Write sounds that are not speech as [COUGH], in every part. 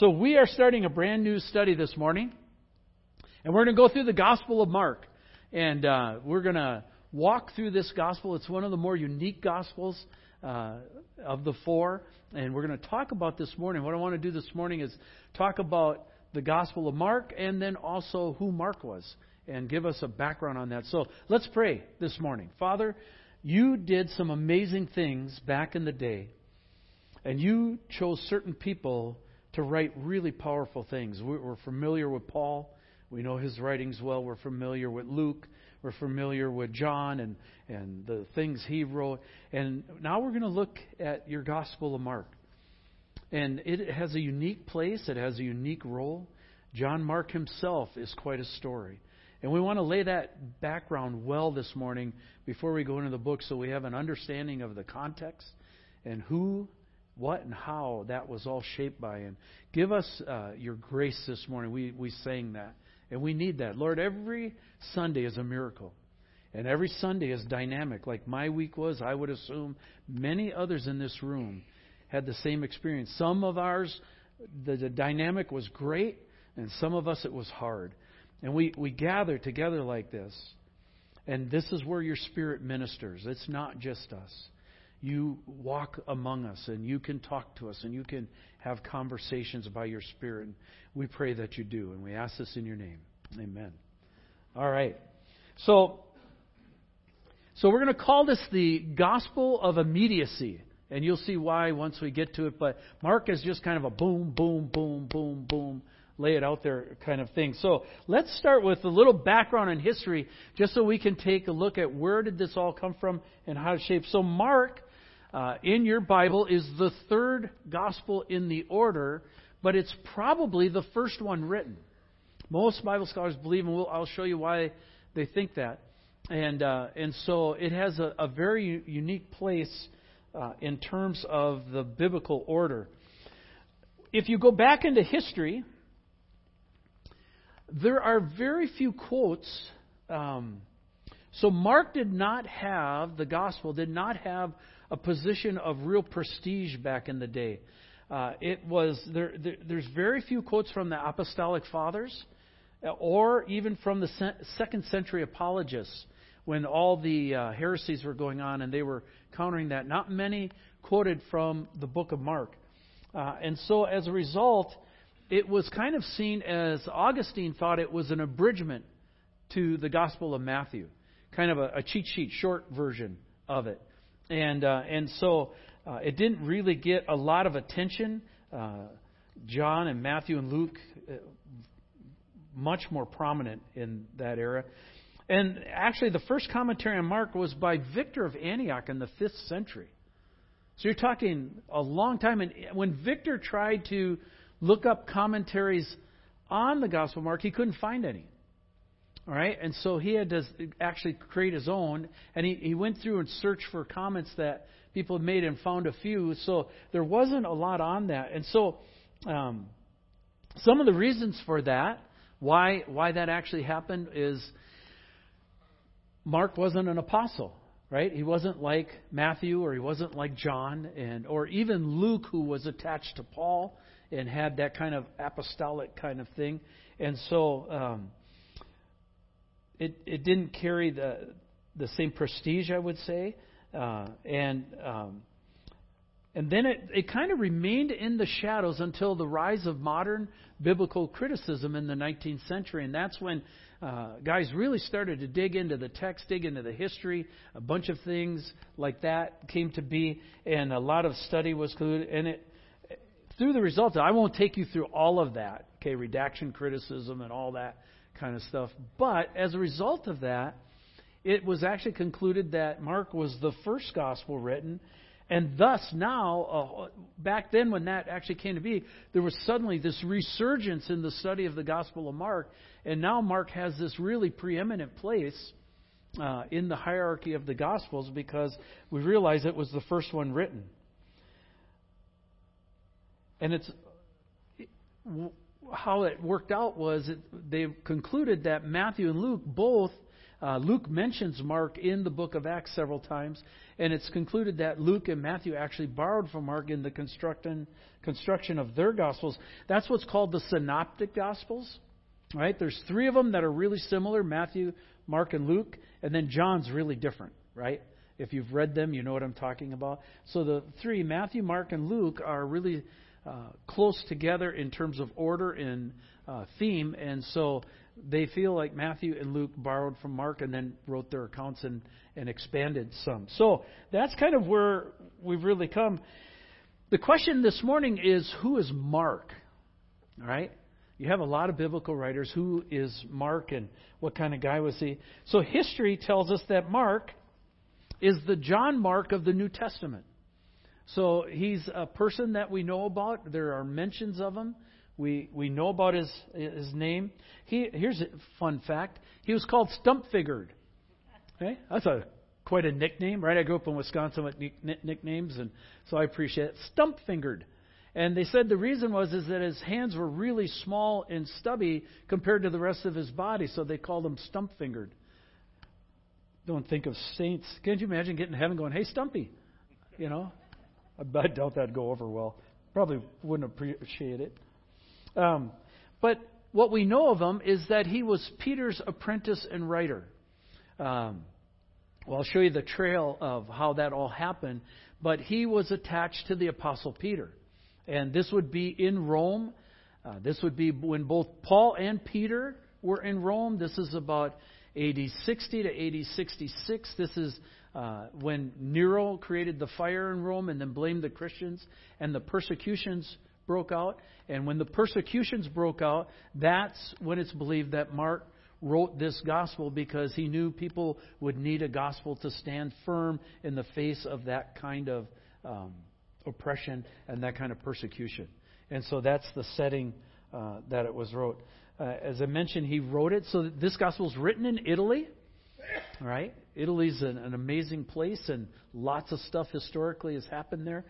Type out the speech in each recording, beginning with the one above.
So we are starting a brand new study this morning, and we're going to go through the Gospel of Mark, and uh, we're going to walk through this gospel. It's one of the more unique gospels uh, of the four, and we're going to talk about this morning. What I want to do this morning is talk about the Gospel of Mark, and then also who Mark was, and give us a background on that. So let's pray this morning, Father. You did some amazing things back in the day, and you chose certain people to write really powerful things. We're familiar with Paul. We know his writings well. We're familiar with Luke. We're familiar with John and, and the things he wrote. And now we're going to look at your Gospel of Mark. And it has a unique place, it has a unique role. John Mark himself is quite a story. And we want to lay that background well this morning before we go into the book so we have an understanding of the context and who, what, and how that was all shaped by. And give us uh, your grace this morning. We, we sang that. And we need that. Lord, every Sunday is a miracle. And every Sunday is dynamic. Like my week was, I would assume many others in this room had the same experience. Some of ours, the, the dynamic was great, and some of us it was hard. And we, we gather together like this. And this is where your spirit ministers. It's not just us. You walk among us and you can talk to us and you can have conversations by your spirit. And we pray that you do. And we ask this in your name. Amen. All right. So, so we're going to call this the gospel of immediacy. And you'll see why once we get to it. But Mark is just kind of a boom, boom, boom, boom, boom lay it out there kind of thing. So let's start with a little background and history just so we can take a look at where did this all come from and how it shaped. So Mark, uh, in your Bible, is the third gospel in the order, but it's probably the first one written. Most Bible scholars believe, and we'll, I'll show you why they think that. And, uh, and so it has a, a very unique place uh, in terms of the biblical order. If you go back into history, there are very few quotes. Um, so Mark did not have, the gospel did not have a position of real prestige back in the day. Uh, it was there, there, There's very few quotes from the apostolic fathers, or even from the second century apologists, when all the uh, heresies were going on and they were countering that. Not many quoted from the book of Mark, uh, and so as a result, it was kind of seen as Augustine thought it was an abridgment to the Gospel of Matthew, kind of a, a cheat sheet, short version of it, and uh, and so uh, it didn't really get a lot of attention. Uh, John and Matthew and Luke, uh, much more prominent in that era. And actually, the first commentary on Mark was by Victor of Antioch in the fifth century. So you're talking a long time. And when Victor tried to look up commentaries on the Gospel of Mark, he couldn't find any. All right, and so he had to actually create his own, and he, he went through and searched for comments that people had made and found a few. So there wasn't a lot on that, and so um, some of the reasons for that, why why that actually happened, is Mark wasn't an apostle, right? He wasn't like Matthew, or he wasn't like John, and or even Luke, who was attached to Paul and had that kind of apostolic kind of thing. And so um, it it didn't carry the the same prestige, I would say. Uh, and um, and then it, it kind of remained in the shadows until the rise of modern biblical criticism in the 19th century. And that's when uh, guys really started to dig into the text, dig into the history. A bunch of things like that came to be, and a lot of study was included. And it, through the results, I won't take you through all of that, okay, redaction criticism and all that kind of stuff. But as a result of that, it was actually concluded that Mark was the first gospel written, and thus now, uh, back then when that actually came to be, there was suddenly this resurgence in the study of the Gospel of Mark, and now Mark has this really preeminent place uh, in the hierarchy of the Gospels because we realize it was the first one written. And it's how it worked out was it, they concluded that Matthew and Luke both Uh, Luke mentions Mark in the book of Acts several times, and it's concluded that Luke and Matthew actually borrowed from Mark in the construction, construction of their Gospels. That's what's called the Synoptic Gospels. Right? There's three of them that are really similar Matthew, Mark, and Luke, and then John's really different, right? If you've read them, you know what I'm talking about. So the three, Matthew, Mark, and Luke, are really uh, close together in terms of order and uh, theme, and so they feel like Matthew and Luke borrowed from Mark and then wrote their accounts and, and expanded some. So that's kind of where we've really come. The question this morning is who is Mark? All right? You have a lot of biblical writers. Who is Mark and what kind of guy was he? So history tells us that Mark is the John Mark of the New Testament. So he's a person that we know about. There are mentions of him. We we know about his his name. He here's a fun fact. He was called Stump Fingered. Okay, that's a quite a nickname, right? I grew up in Wisconsin with nicknames, and so I appreciate it. Stump Fingered. And they said the reason was is that his hands were really small and stubby compared to the rest of his body, so they called him stump fingered. Don't think of saints. Can't you imagine getting to heaven going, "Hey, Stumpy," you know? [LAUGHS] I doubt that'd go over well. Probably wouldn't appreciate it. Um, but what we know of him is that he was Peter's apprentice and writer. Um, well, I'll show you the trail of how that all happened. But he was attached to the Apostle Peter. And this would be in Rome. Uh, this would be when both Paul and Peter were in Rome. This is about AD 60 to AD 66. This is uh, when Nero created the fire in Rome and then blamed the Christians, and the persecutions broke out. And when the persecutions broke out, that's when it's believed that Mark wrote this gospel because he knew people would need a gospel to stand firm in the face of that kind of um, oppression and that kind of persecution. And so that's the setting uh, that it was wrote. Uh, as I mentioned, he wrote it. So this gospel is written in Italy. Right? Italy's an, an amazing place, and lots of stuff historically has happened there.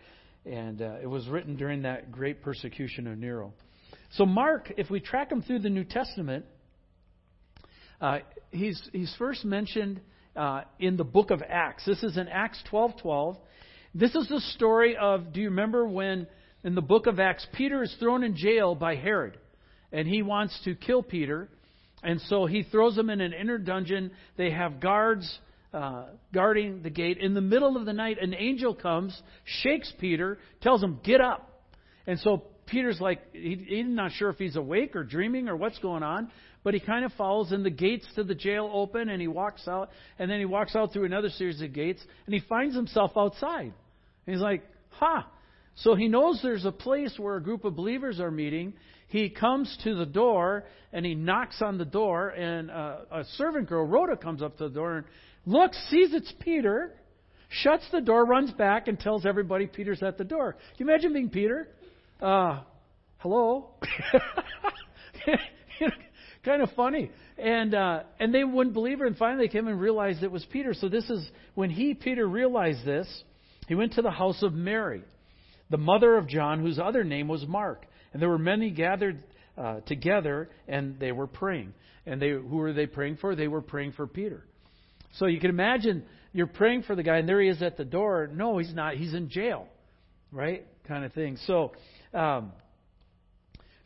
And uh, it was written during that great persecution of Nero. So Mark, if we track him through the New Testament, uh, he's he's first mentioned uh, in the book of Acts. This is in Acts 12:12. This is the story of, do you remember when in the book of Acts, Peter is thrown in jail by Herod, and he wants to kill Peter, and so he throws him in an inner dungeon. They have guards uh, guarding the gate. In the middle of the night, an angel comes, shakes Peter, tells him, Get up. And so Peter's like, he, he's not sure if he's awake or dreaming or what's going on, but he kind of follows, and the gates to the jail open, and he walks out, and then he walks out through another series of gates, and he finds himself outside. And he's like, Ha! Huh. So he knows there's a place where a group of believers are meeting. He comes to the door, and he knocks on the door, and uh, a servant girl, Rhoda, comes up to the door and looks, sees it's Peter, shuts the door, runs back, and tells everybody Peter's at the door. Can you imagine being Peter? Uh, hello? [LAUGHS] kind of funny. And uh, and they wouldn't believe her, and finally they came and realized it was Peter. So this is when he, Peter, realized this. He went to the house of Mary, the mother of John, whose other name was Mark, and there were many gathered uh, together, and they were praying. And they who were they praying for? They were praying for Peter. So you can imagine you're praying for the guy, and there he is at the door. No, he's not. He's in jail, right? Kind of thing. So, um,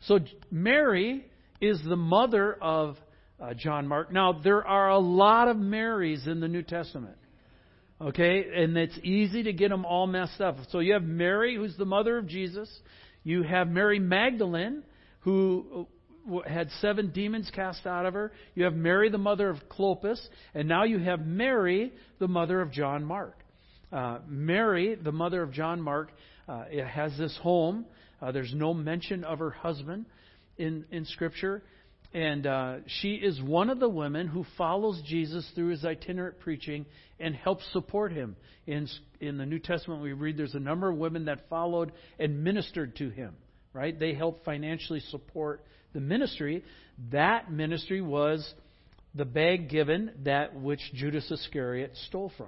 so Mary is the mother of uh, John Mark. Now, there are a lot of Marys in the New Testament. Okay? And it's easy to get them all messed up. So you have Mary, who's the mother of Jesus. You have Mary Magdalene, who uh, had seven demons cast out of her. You have Mary, the mother of Clopas. And now you have Mary, the mother of John Mark. Uh, Mary, the mother of John Mark, uh, has this home. Uh, there's no mention of her husband in, in Scripture. And uh, she is one of the women who follows Jesus through his itinerant preaching and helps support him. In, in the New Testament, we read there's a number of women that followed and ministered to him, right? They helped financially support the ministry. That ministry was the bag given, that which Judas Iscariot stole from.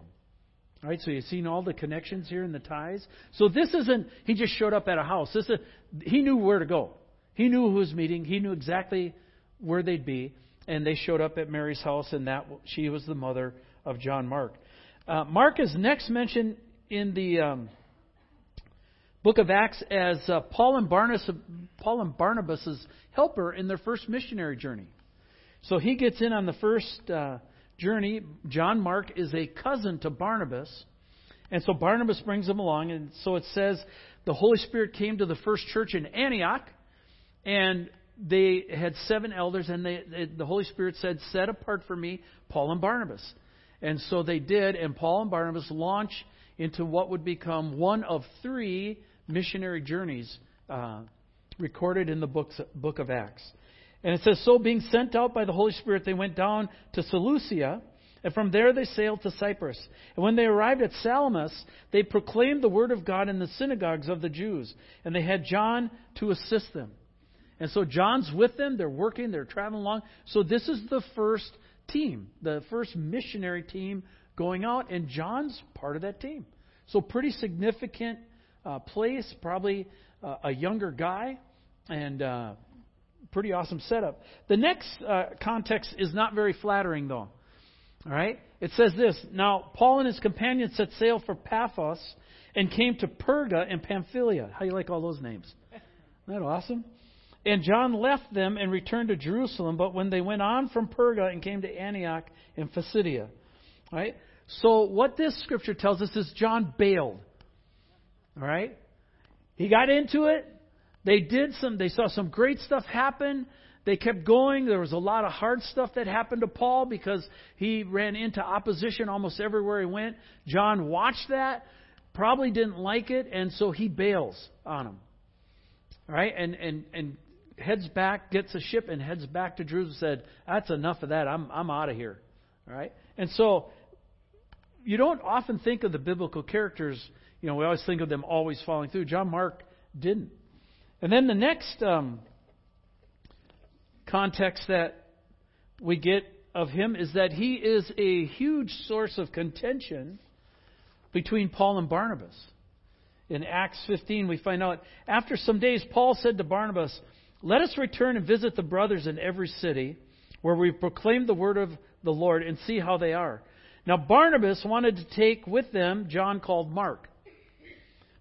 All right, so you've seen all the connections here in the ties. So this isn't he just showed up at a house. This is he knew where to go. He knew who was meeting. He knew exactly where they'd be. and they showed up at Mary's house, and that she was the mother of John Mark. Uh, Mark is next mentioned in the um, book of Acts as uh, Paul and Barnabas, Paul and Barnabas's helper in their first missionary journey. So he gets in on the first uh, journey. John Mark is a cousin to Barnabas, and so Barnabas brings him along. And so it says the Holy Spirit came to the first church in Antioch, and they had seven elders, and they, they, the Holy Spirit said, Set apart for me Paul and Barnabas. And so they did, and Paul and Barnabas launch into what would become one of three missionary journeys uh, recorded in the books, book of Acts. And it says, So being sent out by the Holy Spirit, they went down to Seleucia, and from there they sailed to Cyprus. And when they arrived at Salamis, they proclaimed the word of God in the synagogues of the Jews, and they had John to assist them. And so John's with them. They're working. They're traveling along. So this is the first team, the first missionary team going out, and John's part of that team. So pretty significant uh, place. Probably uh, a younger guy, and uh, pretty awesome setup. The next uh, context is not very flattering, though. All right. It says this. Now Paul and his companions set sail for Paphos and came to Perga and Pamphylia. How you like all those names? Isn't that awesome? And John left them and returned to Jerusalem, but when they went on from Perga and came to Antioch in Pisidia. Right? So what this scripture tells us is John bailed. All right? He got into it. They did some they saw some great stuff happen. They kept going. There was a lot of hard stuff that happened to Paul because he ran into opposition almost everywhere he went. John watched that, probably didn't like it, and so he bails on him. All right? And and and heads back, gets a ship, and heads back to Jerusalem. Said, "That's enough of that. I'm I'm out of here." All right, and so you don't often think of the biblical characters. You know, we always think of them always following through. John Mark didn't. And then the next um, context that we get of him is that he is a huge source of contention between Paul and Barnabas. In Acts 15, we find out after some days, Paul said to Barnabas, let us return and visit the brothers in every city where we proclaim the word of the Lord and see how they are. Now, Barnabas wanted to take with them John called Mark.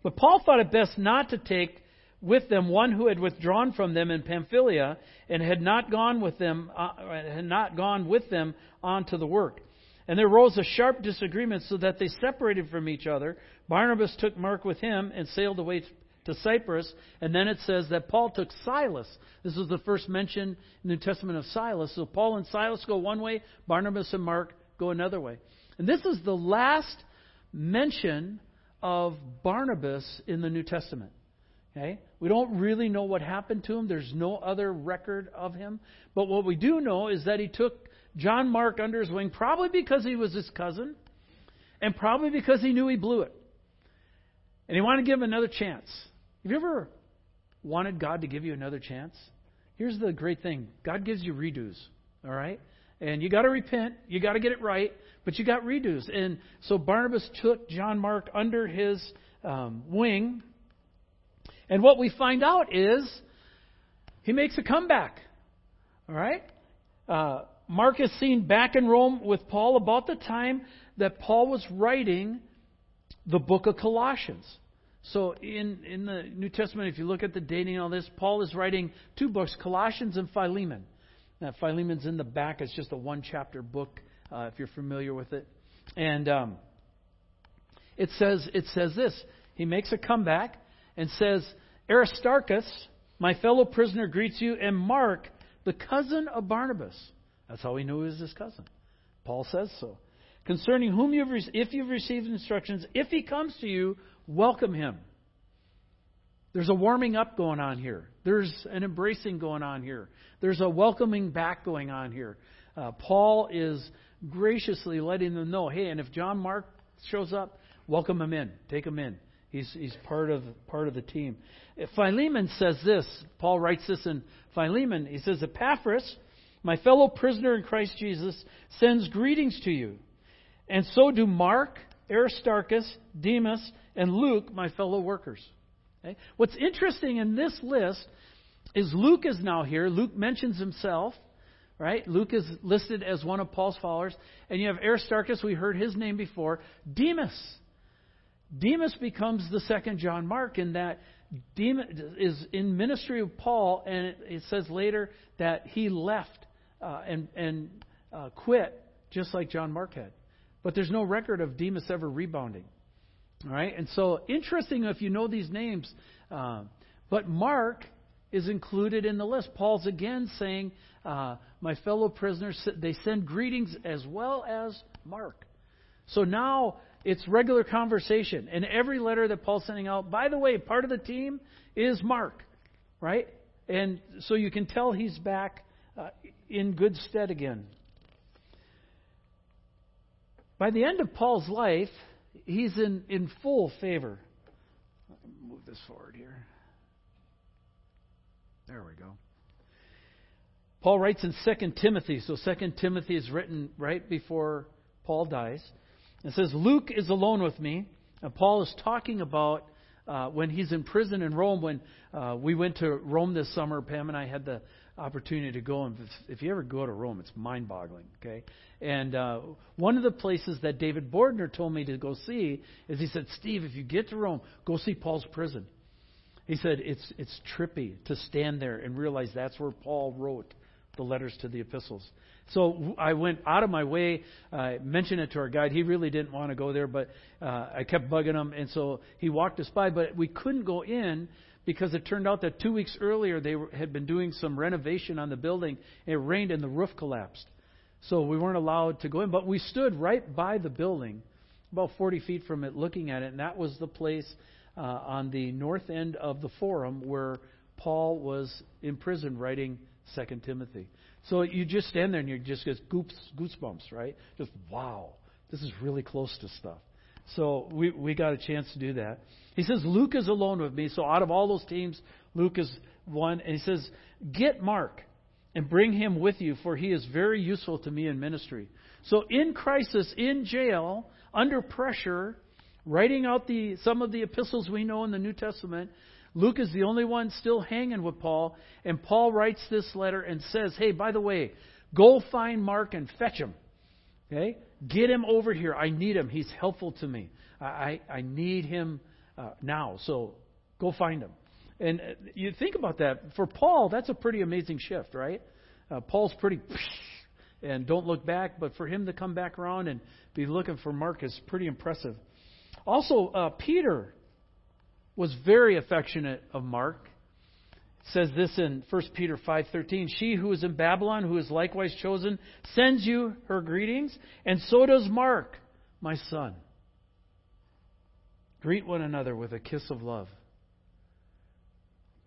But Paul thought it best not to take with them one who had withdrawn from them in Pamphylia and had not gone with them uh, had not gone with them on to the work. And there arose a sharp disagreement so that they separated from each other. Barnabas took Mark with him and sailed away to Cyprus. And then it says that Paul took Silas. This is the first mention in the New Testament of Silas. So Paul and Silas go one way, Barnabas and Mark go another way. And this is the last mention of Barnabas in the New Testament. Okay? We don't really know what happened to him. There's no other record of him. But what we do know is that he took John Mark under his wing, probably because he was his cousin, and probably because he knew he blew it. And he wanted to give him another chance. Have you ever wanted God to give you another chance? Here's the great thing God gives you redos, all right? And you got to repent, you got to get it right, but you got redos. And so Barnabas took John Mark under his um, wing. And what we find out is he makes a comeback, all right? Uh, Mark is seen back in Rome with Paul about the time that Paul was writing the book of Colossians. So in, in the New Testament, if you look at the dating and all this, Paul is writing two books, Colossians and Philemon. Now, Philemon's in the back. It's just a one chapter book, uh, if you're familiar with it. And um, it says it says this. He makes a comeback and says, Aristarchus, my fellow prisoner, greets you, and Mark, the cousin of Barnabas. That's how we knew he was his cousin. Paul says so. Concerning whom you've, if you've received instructions, if he comes to you, welcome him. There's a warming up going on here. There's an embracing going on here. There's a welcoming back going on here. Uh, Paul is graciously letting them know, hey, and if John Mark shows up, welcome him in, take him in. He's he's part of part of the team. Philemon says this. Paul writes this in Philemon. He says, Epaphras, my fellow prisoner in Christ Jesus, sends greetings to you, and so do Mark, Aristarchus, Demas, and Luke, my fellow workers. Okay? What's interesting in this list is Luke is now here. Luke mentions himself. right? Luke is listed as one of Paul's followers. And you have Aristarchus, we heard his name before. Demas. Demas becomes the second John Mark in that Demas is in ministry of Paul, and it, says later that he left uh, and, and uh, quit just like John Mark had. But there's no record of Demas ever rebounding. All right? And so, interesting if you know these names. Uh, but Mark is included in the list. Paul's again saying, uh, My fellow prisoners, they send greetings as well as Mark. So now it's regular conversation. And every letter that Paul's sending out, by the way, part of the team is Mark, right? And so you can tell he's back uh, in good stead again. By the end of Paul's life, he's in, in full favor. Move this forward here. There we go. Paul writes in 2 Timothy. So 2 Timothy is written right before Paul dies. It says, Luke is alone with me. And Paul is talking about uh, when he's in prison in Rome. When uh, we went to Rome this summer, Pam and I had the opportunity to go. And if, you ever go to Rome, it's mind boggling, okay? And uh, one of the places that David Bordner told me to go see is he said, Steve, if you get to Rome, go see Paul's prison. He said, it's, it's trippy to stand there and realize that's where Paul wrote the letters to the epistles. So I went out of my way. I mentioned it to our guide. He really didn't want to go there, but uh, I kept bugging him, and so he walked us by. But we couldn't go in because it turned out that two weeks earlier they were, had been doing some renovation on the building. It rained and the roof collapsed. So we weren't allowed to go in. But we stood right by the building, about 40 feet from it, looking at it. And that was the place uh, on the north end of the forum where Paul was in prison writing Second Timothy. So you just stand there and you just get goose, goosebumps, right? Just, wow, this is really close to stuff. So we, we got a chance to do that. He says, Luke is alone with me. So out of all those teams, Luke is one. And he says, Get Mark and bring him with you, for he is very useful to me in ministry. So in crisis, in jail, under pressure, writing out the, some of the epistles we know in the New Testament, Luke is the only one still hanging with Paul. And Paul writes this letter and says, Hey, by the way, go find Mark and fetch him. Okay? Get him over here. I need him. He's helpful to me. I, I, I need him uh, now. So go find him. And uh, you think about that. For Paul, that's a pretty amazing shift, right? Uh, Paul's pretty [LAUGHS] and don't look back, but for him to come back around and be looking for Mark is pretty impressive. Also, uh, Peter was very affectionate of Mark. Says this in 1 Peter 5:13, "She who is in Babylon, who is likewise chosen, sends you her greetings, and so does Mark, my son." Greet one another with a kiss of love.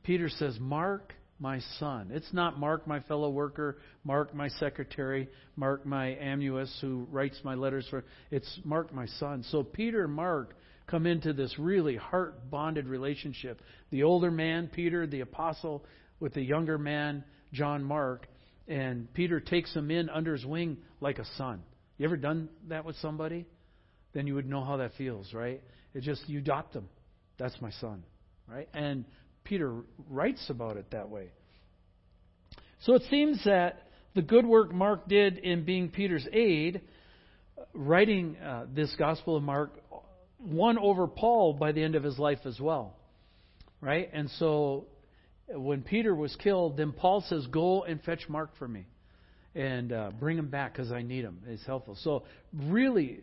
Peter says, Mark, my son. It's not Mark, my fellow worker, Mark, my secretary, Mark, my amanuensis who writes my letters for. It's Mark, my son. So Peter and Mark come into this really heart bonded relationship. The older man, Peter, the apostle, with the younger man, John Mark, and Peter takes him in under his wing like a son. You ever done that with somebody? Then you would know how that feels, right? It just you adopt them. That's my son, right? And Peter writes about it that way. So it seems that the good work Mark did in being Peter's aide, writing uh, this Gospel of Mark, won over Paul by the end of his life as well. Right? And so when Peter was killed, then Paul says, Go and fetch Mark for me and uh, bring him back because I need him. It's helpful. So, really,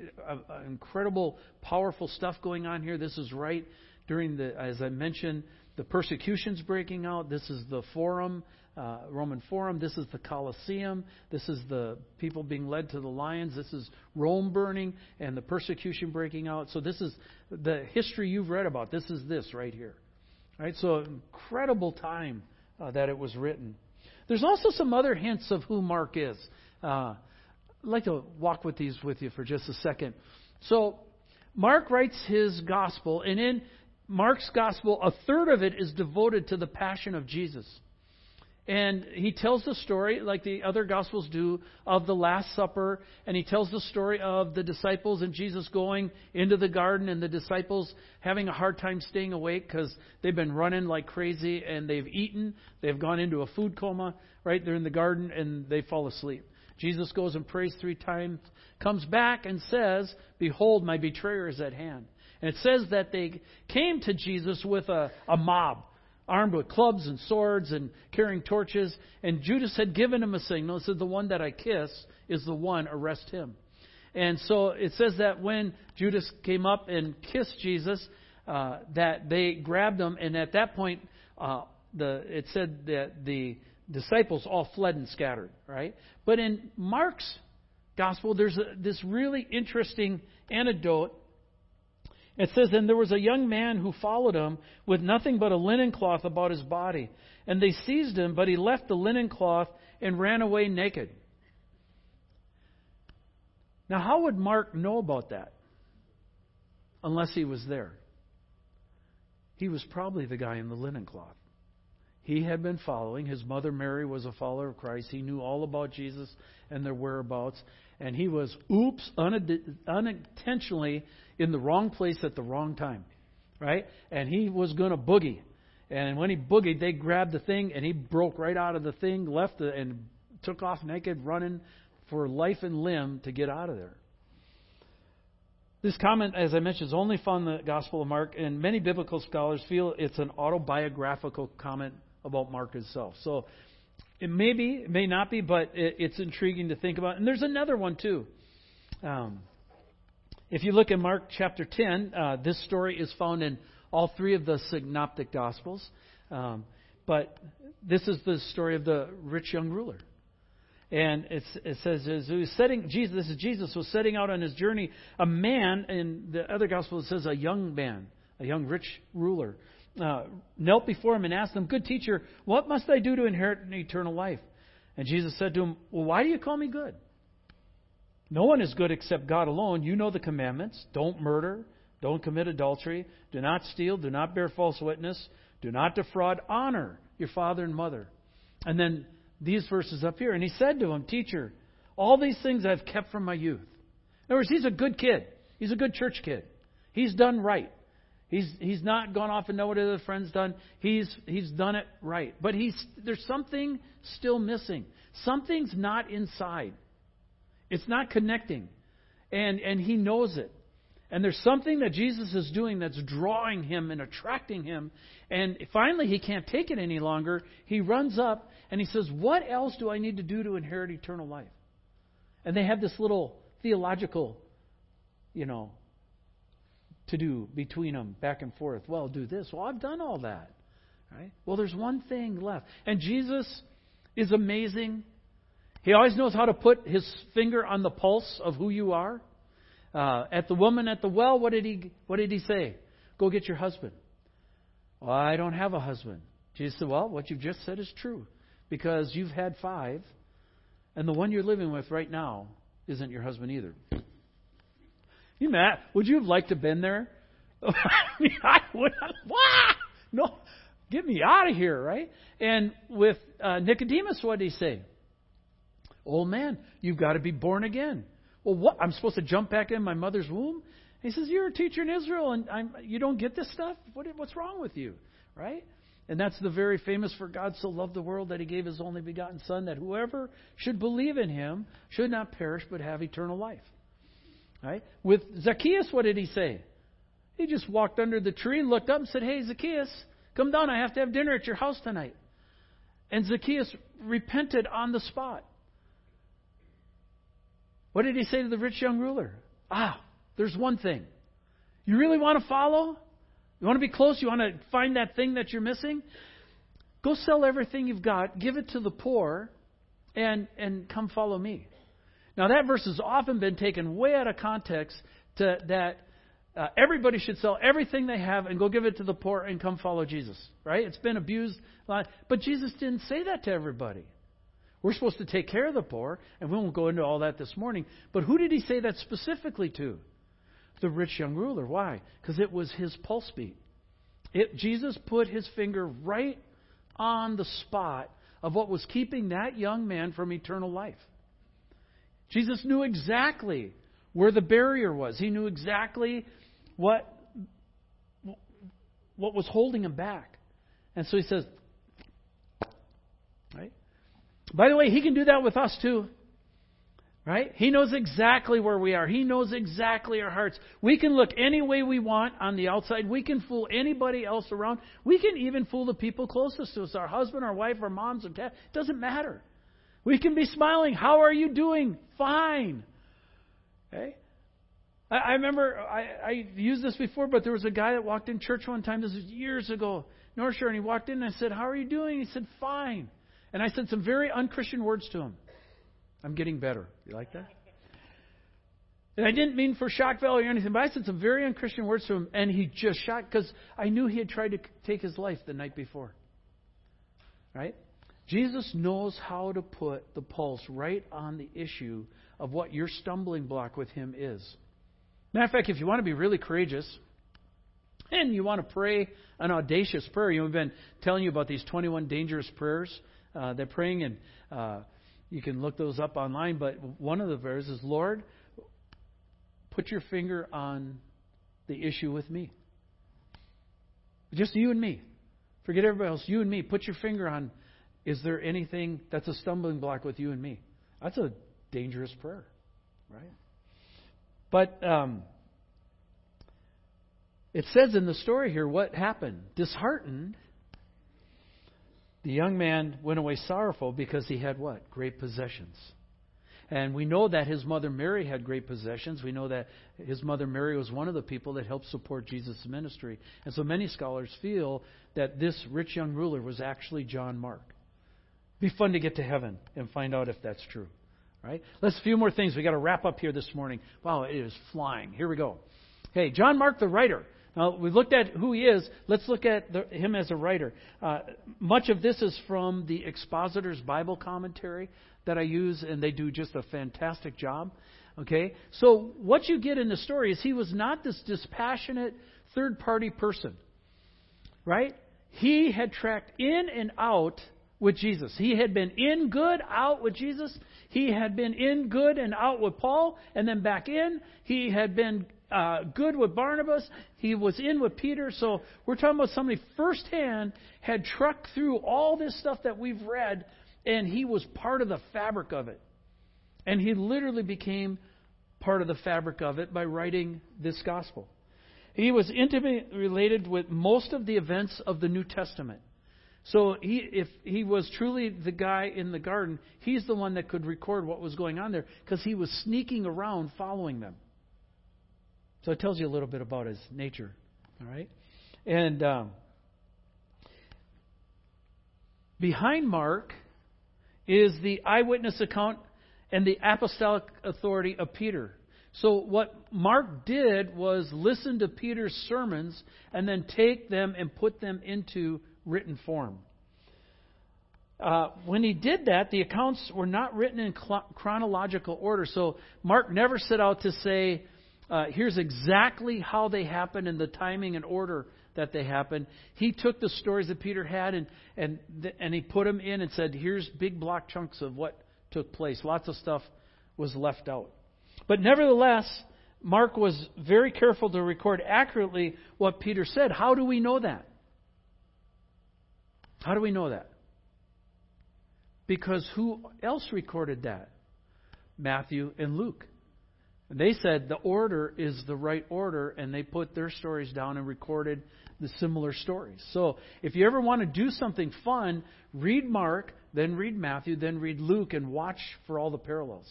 incredible, powerful stuff going on here. This is right during the, as I mentioned, the persecutions breaking out. This is the Forum, uh, Roman Forum. This is the Colosseum. This is the people being led to the lions. This is Rome burning and the persecution breaking out. So this is the history you've read about. This is this right here. Right? So incredible time uh, that it was written. There's also some other hints of who Mark is. Uh, I'd like to walk with these with you for just a second. So Mark writes his gospel, and in Mark's gospel, a third of it is devoted to the passion of Jesus. And he tells the story, like the other Gospels do, of the Last Supper. And he tells the story of the disciples and Jesus going into the garden and the disciples having a hard time staying awake because they've been running like crazy and they've eaten. They've gone into a food coma, right? They're in the garden and they fall asleep. Jesus goes and prays three times, comes back and says, Behold, my betrayer is at hand. And it says that they came to Jesus with a, a mob armed with clubs and swords and carrying torches. And Judas had given him a signal. It said, The one that I kiss is the one, arrest him. And so it says that when Judas came up and kissed Jesus, uh, that they grabbed him, and at that point, uh, the it said that the disciples all fled and scattered. Right, but in Mark's gospel, there's a, this really interesting anecdote it says, And there was a young man who followed him with nothing but a linen cloth about his body. And they seized him, but he left the linen cloth and ran away naked. Now, how would Mark know about that? Unless he was there. He was probably the guy in the linen cloth. He had been following. His mother Mary was a follower of Christ. He knew all about Jesus and their whereabouts. And he was, oops, unintentionally in the wrong place at the wrong time. Right? And he was going to boogie. And when he boogied, they grabbed the thing and he broke right out of the thing, left it, and took off naked, running for life and limb to get out of there. This comment, as I mentioned, is only found in the Gospel of Mark, and many biblical scholars feel it's an autobiographical comment about Mark himself. So it may be, it may not be, but it, it's intriguing to think about. And there's another one too. Um, if you look in Mark chapter 10, uh, this story is found in all three of the synoptic gospels. Um, but this is the story of the rich young ruler. And it says, as he was setting, Jesus, this is Jesus, was setting out on his journey. A man, in the other gospel, it says a young man, a young rich ruler, uh, knelt before him and asked him, Good teacher, what must I do to inherit eternal life? And Jesus said to him, Well, why do you call me good? No one is good except God alone. You know the commandments don't murder, don't commit adultery, do not steal, do not bear false witness, do not defraud, honor your father and mother. And then these verses up here. And he said to him, Teacher, all these things I've kept from my youth. In other words, he's a good kid. He's a good church kid. He's done right. He's he's not gone off and know what other friends done. He's he's done it right. But he's there's something still missing. Something's not inside. It's not connecting. And, and he knows it. And there's something that Jesus is doing that's drawing him and attracting him. And finally, he can't take it any longer. He runs up and he says, What else do I need to do to inherit eternal life? And they have this little theological, you know, to do between them back and forth. Well, do this. Well, I've done all that. Right? Well, there's one thing left. And Jesus is amazing. He always knows how to put his finger on the pulse of who you are. Uh, at the woman at the well, what did he what did he say? Go get your husband. Well, I don't have a husband. Jesus said, Well, what you've just said is true. Because you've had five, and the one you're living with right now isn't your husband either. You Matt, would you have liked to have been there? [LAUGHS] I would. Wah! No, get me out of here, right? And with uh, Nicodemus, what did he say? Old man, you've got to be born again. Well, what? I'm supposed to jump back in my mother's womb? he says, You're a teacher in Israel and I'm, you don't get this stuff? What, what's wrong with you? Right? And that's the very famous for God so loved the world that he gave his only begotten Son, that whoever should believe in him should not perish but have eternal life. Right? With Zacchaeus, what did he say? He just walked under the tree, looked up, and said, Hey, Zacchaeus, come down. I have to have dinner at your house tonight. And Zacchaeus repented on the spot. What did he say to the rich young ruler? Ah, there's one thing. You really want to follow? You want to be close? You want to find that thing that you're missing? Go sell everything you've got, give it to the poor, and, and come follow me. Now, that verse has often been taken way out of context to, that uh, everybody should sell everything they have and go give it to the poor and come follow Jesus. Right? It's been abused. A lot. But Jesus didn't say that to everybody. We're supposed to take care of the poor, and we won't go into all that this morning. But who did he say that specifically to? The rich young ruler. Why? Because it was his pulse beat. It, Jesus put his finger right on the spot of what was keeping that young man from eternal life. Jesus knew exactly where the barrier was. He knew exactly what what was holding him back. And so he says? By the way, he can do that with us too. Right? He knows exactly where we are. He knows exactly our hearts. We can look any way we want on the outside. We can fool anybody else around. We can even fool the people closest to us our husband, our wife, our moms, and dad. It doesn't matter. We can be smiling. How are you doing? Fine. Okay? I, I remember I, I used this before, but there was a guy that walked in church one time. This was years ago, North Shore, and he walked in and I said, How are you doing? He said, Fine. And I said some very unchristian words to him. I'm getting better. You like that? And I didn't mean for shock value or anything, but I said some very unchristian words to him, and he just shocked because I knew he had tried to take his life the night before. Right? Jesus knows how to put the pulse right on the issue of what your stumbling block with him is. Matter of fact, if you want to be really courageous and you want to pray an audacious prayer, you know, we've been telling you about these 21 dangerous prayers uh, they're praying, and uh, you can look those up online, but one of the verses is, Lord, put your finger on the issue with me. Just you and me. Forget everybody else. You and me. Put your finger on is there anything that's a stumbling block with you and me? That's a dangerous prayer, right? But um, it says in the story here what happened. Disheartened, the young man went away sorrowful because he had what? Great possessions. And we know that his mother Mary had great possessions. We know that his mother Mary was one of the people that helped support Jesus' ministry. And so many scholars feel that this rich young ruler was actually John Mark. Be fun to get to heaven and find out if that's true. Right? Let's a few more things. We got to wrap up here this morning. Wow, it is flying. Here we go. Okay, John Mark the writer. Now, we looked at who he is. Let's look at the, him as a writer. Uh, much of this is from the Expositor's Bible commentary that I use, and they do just a fantastic job. Okay? So, what you get in the story is he was not this dispassionate third party person. Right? He had tracked in and out with Jesus. He had been in good, out with Jesus. He had been in good and out with Paul, and then back in. He had been uh, good with Barnabas. He was in with Peter. So we're talking about somebody firsthand had trucked through all this stuff that we've read, and he was part of the fabric of it. And he literally became part of the fabric of it by writing this gospel. He was intimately related with most of the events of the New Testament. So he, if he was truly the guy in the garden, he's the one that could record what was going on there because he was sneaking around following them. So it tells you a little bit about his nature. All right? And um, behind Mark is the eyewitness account and the apostolic authority of Peter. So what Mark did was listen to Peter's sermons and then take them and put them into written form. Uh, when he did that, the accounts were not written in chronological order. So Mark never set out to say, uh, here's exactly how they happened and the timing and order that they happened. He took the stories that Peter had and and and he put them in and said, here's big block chunks of what took place. Lots of stuff was left out. But nevertheless, Mark was very careful to record accurately what Peter said. How do we know that? How do we know that? Because who else recorded that? Matthew and Luke. They said the order is the right order, and they put their stories down and recorded the similar stories. So if you ever want to do something fun, read Mark, then read Matthew, then read Luke, and watch for all the parallels.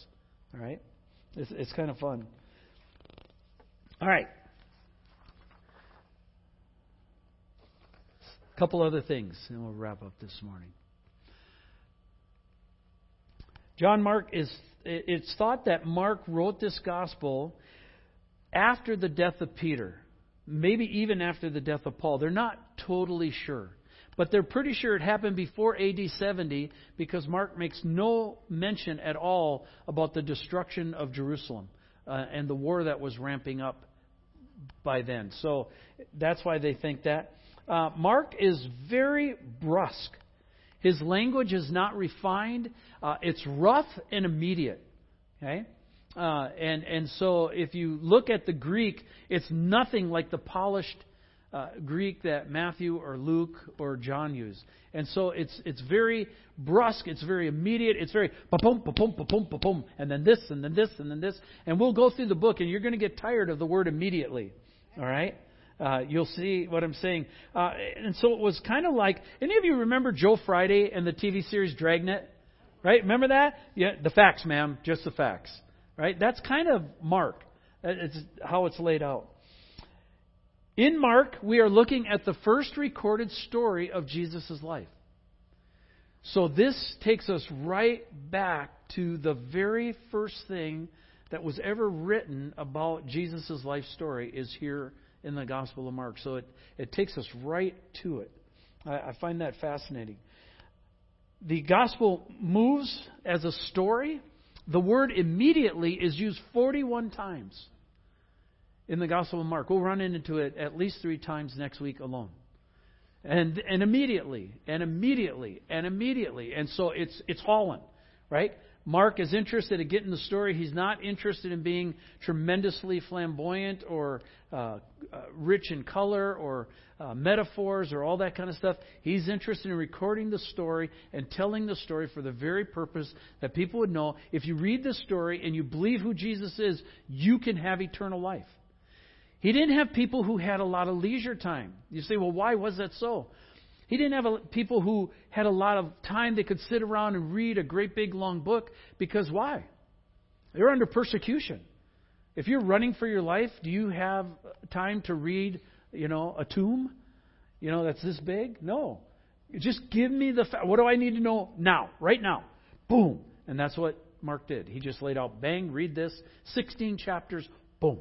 All right? It's, it's kind of fun. All right. A couple other things, and we'll wrap up this morning. John Mark is it's thought that Mark wrote this gospel after the death of Peter, maybe even after the death of Paul. They're not totally sure. But they're pretty sure it happened before AD 70 because Mark makes no mention at all about the destruction of Jerusalem uh, and the war that was ramping up by then. So that's why they think that. Uh, Mark is very brusque His language is not refined. Uh, it's rough and immediate. Okay? Uh, and, and so if you look at the Greek, it's nothing like the polished uh, Greek that Matthew or Luke or John use. And so it's, it's very brusque, it's very immediate, it's very pa-pum, pa-pum, pa-pum, pa-pum, and then this, and then this, and then this. And we'll go through the book, and you're going to get tired of the word immediately. All right? Uh, you'll see what I'm saying. Uh, and so it was kind of like any of you remember Joe Friday and the TV series Dragnet? Right? Remember that? Yeah, the facts, ma'am, just the facts. Right? That's kind of Mark. It's how it's laid out. In Mark, we are looking at the first recorded story of Jesus' life. So this takes us right back to the very first thing that was ever written about Jesus' life story is here in the Gospel of Mark. So it, it takes us right to it. I, I find that fascinating. The Gospel moves as a story. The word immediately is used 41 times in the Gospel of Mark. We'll run into it at least three times next week alone. And, and immediately, and immediately, and immediately. And so it's, it's hauling, right? Mark is interested in getting the story. He's not interested in being tremendously flamboyant or uh, uh, rich in color or uh, metaphors or all that kind of stuff. He's interested in recording the story and telling the story for the very purpose that people would know if you read the story and you believe who Jesus is, you can have eternal life. He didn't have people who had a lot of leisure time. You say, well, why was that so? He didn't have a, people who had a lot of time they could sit around and read a great big long book because why? They're under persecution. If you're running for your life, do you have uh, time to read, you know, a tomb? You know, that's this big? No. Just give me the fa- what do I need to know now, right now? Boom. And that's what Mark did. He just laid out, bang, read this, 16 chapters, boom.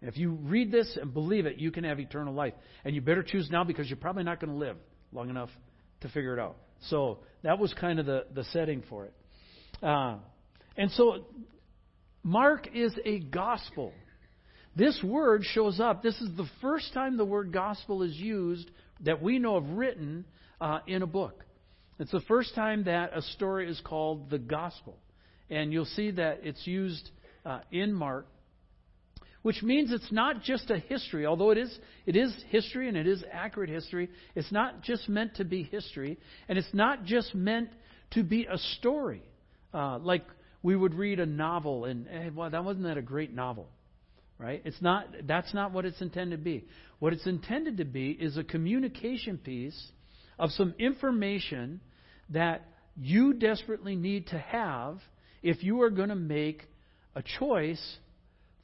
And If you read this and believe it, you can have eternal life. And you better choose now because you're probably not going to live long enough to figure it out. So that was kind of the, the setting for it. Uh, and so Mark is a gospel. This word shows up. This is the first time the word gospel is used that we know of written uh, in a book. It's the first time that a story is called the gospel. And you'll see that it's used uh, in Mark which means it's not just a history, although it is, it is history and it is accurate history. It's not just meant to be history, and it's not just meant to be a story. Uh, like we would read a novel, and hey, well, that wasn't that a great novel, right? It's not. That's not what it's intended to be. What it's intended to be is a communication piece of some information that you desperately need to have if you are going to make a choice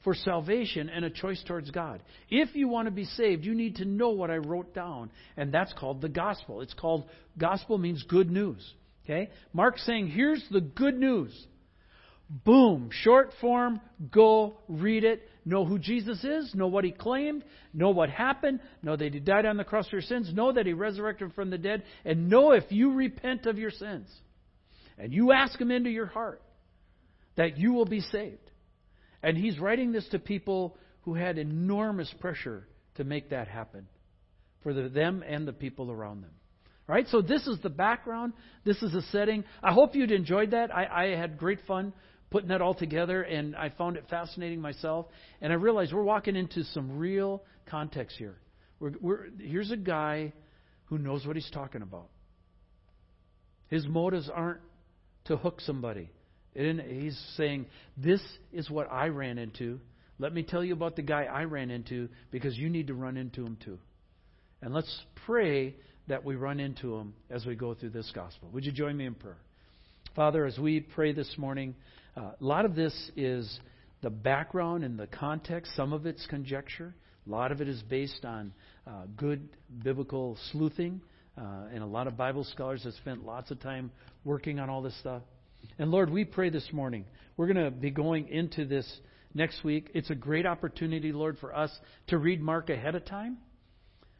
for salvation and a choice towards God. If you want to be saved, you need to know what I wrote down, and that's called the gospel. It's called gospel means good news. Okay? Mark's saying, here's the good news. Boom, short form, go read it. Know who Jesus is, know what he claimed, know what happened, know that he died on the cross for your sins, know that he resurrected from the dead, and know if you repent of your sins and you ask him into your heart that you will be saved. And he's writing this to people who had enormous pressure to make that happen for the, them and the people around them. All right, so this is the background. This is the setting. I hope you'd enjoyed that. I, I had great fun putting that all together, and I found it fascinating myself. And I realized we're walking into some real context here. We're, we're, here's a guy who knows what he's talking about. His motives aren't to hook somebody. And he's saying, This is what I ran into. Let me tell you about the guy I ran into because you need to run into him too. And let's pray that we run into him as we go through this gospel. Would you join me in prayer? Father, as we pray this morning, uh, a lot of this is the background and the context. Some of it's conjecture. A lot of it is based on uh, good biblical sleuthing. Uh, and a lot of Bible scholars have spent lots of time working on all this stuff. And Lord, we pray this morning. We're going to be going into this next week. It's a great opportunity, Lord, for us to read Mark ahead of time,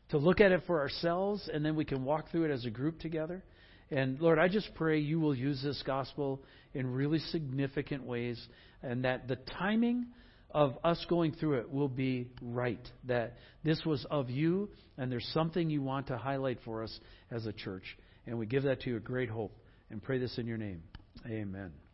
to look at it for ourselves, and then we can walk through it as a group together. And Lord, I just pray you will use this gospel in really significant ways, and that the timing of us going through it will be right. That this was of you, and there's something you want to highlight for us as a church. And we give that to you a great hope and pray this in your name. Amen.